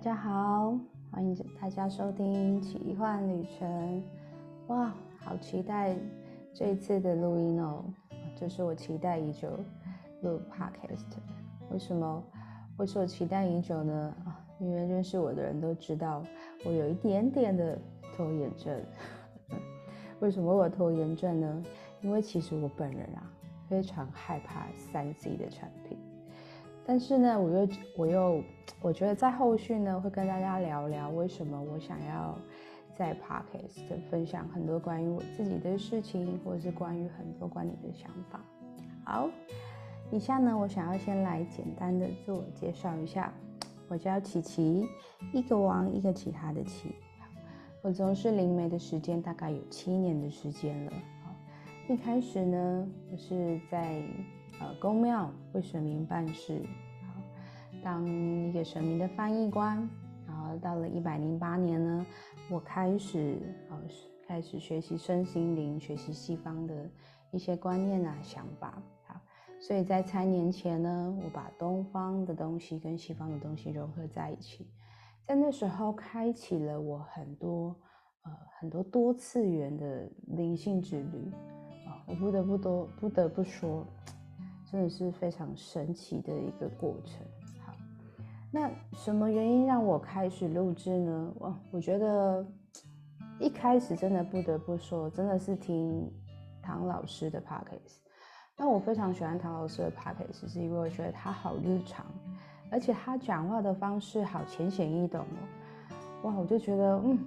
大家好，欢迎大家收听奇幻旅程。哇，好期待这一次的录音哦！这是我期待已久录 podcast。为什么？为什么期待已久呢？啊，因为认识我的人都知道我有一点点的拖延症。为什么我拖延症呢？因为其实我本人啊，非常害怕三 C 的产品。但是呢，我又我又我觉得在后续呢，会跟大家聊聊为什么我想要在 podcast 分享很多关于我自己的事情，或者是关于很多关于的想法。好，以下呢，我想要先来简单的自我介绍一下，我叫琪琪，一个王一个其他的琪。我从事灵媒的时间大概有七年的时间了。一开始呢，我是在。呃，宫庙为神明办事，好，当一个神明的翻译官。然后到了一百零八年呢，我开始呃开始学习身心灵，学习西方的一些观念啊想法。好，所以在三年前呢，我把东方的东西跟西方的东西融合在一起，在那时候开启了我很多呃很多多次元的灵性之旅啊，我不得不多不得不说。真的是非常神奇的一个过程。好，那什么原因让我开始录制呢？我我觉得一开始真的不得不说，真的是听唐老师的 podcast。那我非常喜欢唐老师的 podcast，是因为我觉得他好日常，而且他讲话的方式好浅显易懂哦。哇，我就觉得嗯，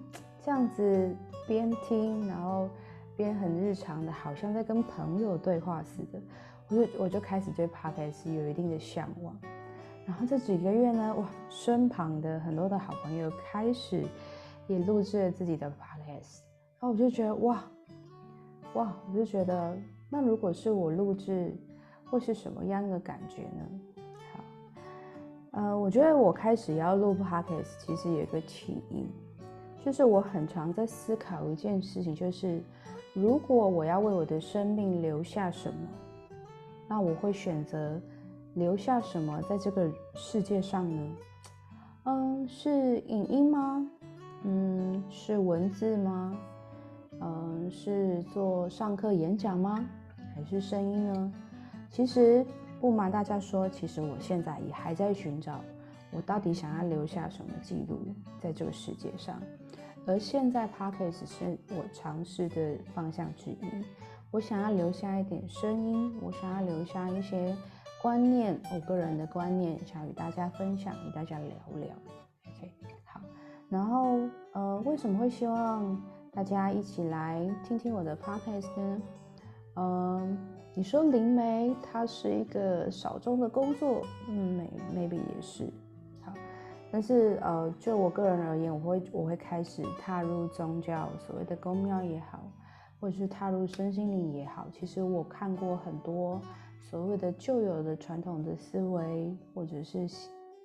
这样子边听，然后边很日常的，好像在跟朋友对话似的。我就我就开始对 podcast 有一定的向往，然后这几个月呢，哇，身旁的很多的好朋友开始也录制了自己的 podcast，然后我就觉得哇哇，我就觉得那如果是我录制，会是什么样的感觉呢？好，呃，我觉得我开始要录 podcast，其实有一个起因，就是我很常在思考一件事情，就是如果我要为我的生命留下什么。那我会选择留下什么在这个世界上呢？嗯，是影音吗？嗯，是文字吗？嗯，是做上课演讲吗？还是声音呢？其实不瞒大家说，其实我现在也还在寻找，我到底想要留下什么记录在这个世界上。而现在 p o d c a s 是我尝试的方向之一。我想要留下一点声音，我想要留下一些观念，我个人的观念，想与大家分享，与大家聊聊。OK，好。然后，呃，为什么会希望大家一起来听听我的 Podcast 呢？嗯，你说灵媒它是一个少众的工作，嗯，maybe 也是。好，但是呃，就我个人而言，我会我会开始踏入宗教，所谓的宫庙也好。或者是踏入身心灵也好，其实我看过很多所谓的旧有的传统的思维，或者是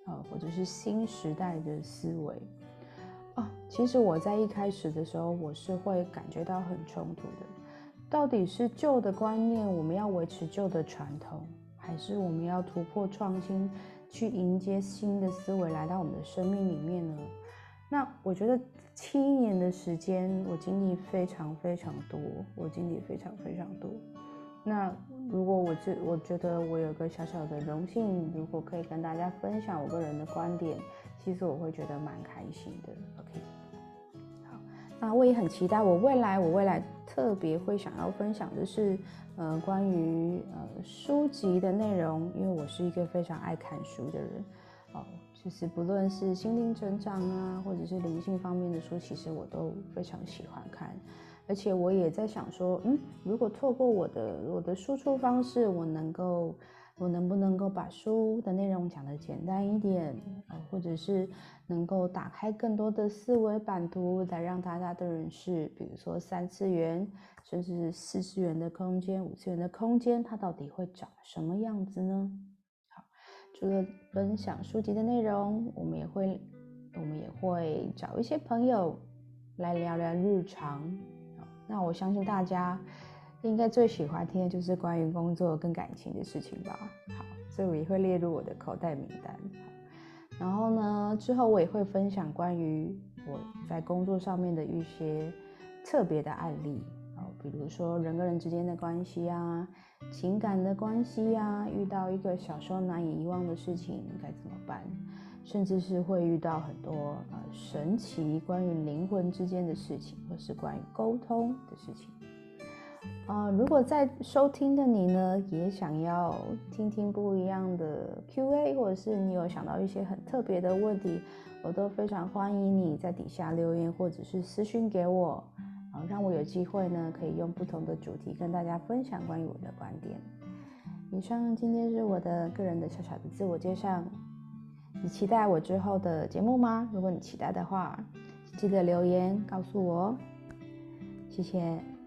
呃，或者是新时代的思维哦。其实我在一开始的时候，我是会感觉到很冲突的。到底是旧的观念，我们要维持旧的传统，还是我们要突破创新，去迎接新的思维来到我们的生命里面呢？那我觉得七年的时间，我经历非常非常多，我经历非常非常多。那如果我这，我觉得我有个小小的荣幸，如果可以跟大家分享我个人的观点，其实我会觉得蛮开心的。OK，好，那我也很期待我未来，我未来特别会想要分享的是，呃，关于呃书籍的内容，因为我是一个非常爱看书的人，哦。就是不论是心灵成长啊，或者是灵性方面的书，其实我都非常喜欢看。而且我也在想说，嗯，如果透过我的我的输出方式，我能够，我能不能够把书的内容讲得简单一点啊，或者是能够打开更多的思维版图，来让大家都认识，比如说三次元，甚至四次元的空间、五次元的空间，它到底会长什么样子呢？除了分享书籍的内容，我们也会，我们也会找一些朋友来聊聊日常。那我相信大家应该最喜欢听的就是关于工作跟感情的事情吧。好，所以我也会列入我的口袋名单。然后呢，之后我也会分享关于我在工作上面的一些特别的案例啊，比如说人跟人之间的关系啊，情感的关系啊，遇到一个小时候难以遗忘的事情该怎么办，甚至是会遇到很多呃神奇关于灵魂之间的事情，或是关于沟通的事情。啊，如果在收听的你呢，也想要听听不一样的 Q&A，或者是你有想到一些很特别的问题，我都非常欢迎你在底下留言或者是私讯给我，让我有机会呢，可以用不同的主题跟大家分享关于我的观点。以上今天是我的个人的小小的自我介绍，你期待我之后的节目吗？如果你期待的话，记得留言告诉我，谢谢。